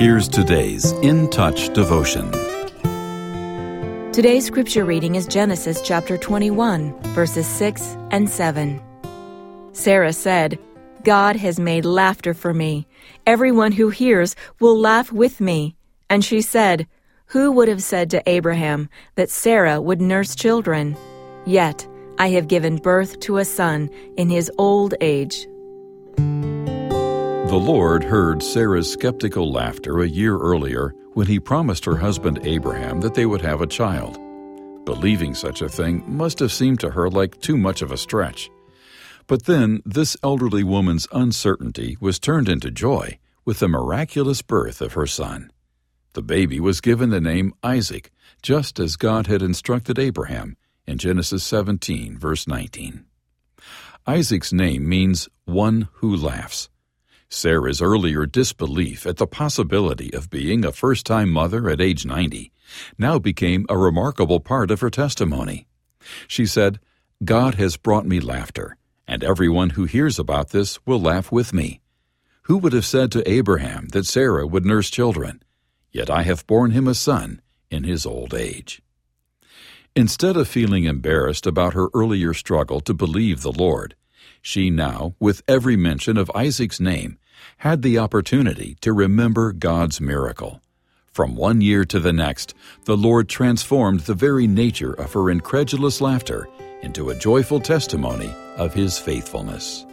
Here's today's In Touch devotion. Today's scripture reading is Genesis chapter 21, verses 6 and 7. Sarah said, God has made laughter for me. Everyone who hears will laugh with me. And she said, Who would have said to Abraham that Sarah would nurse children? Yet I have given birth to a son in his old age. The Lord heard Sarah's skeptical laughter a year earlier when he promised her husband Abraham that they would have a child. Believing such a thing must have seemed to her like too much of a stretch. But then this elderly woman's uncertainty was turned into joy with the miraculous birth of her son. The baby was given the name Isaac, just as God had instructed Abraham in Genesis 17, verse 19. Isaac's name means one who laughs. Sarah's earlier disbelief at the possibility of being a first time mother at age 90 now became a remarkable part of her testimony. She said, God has brought me laughter, and everyone who hears about this will laugh with me. Who would have said to Abraham that Sarah would nurse children? Yet I have borne him a son in his old age. Instead of feeling embarrassed about her earlier struggle to believe the Lord, she now, with every mention of Isaac's name, had the opportunity to remember God's miracle. From one year to the next, the Lord transformed the very nature of her incredulous laughter into a joyful testimony of His faithfulness.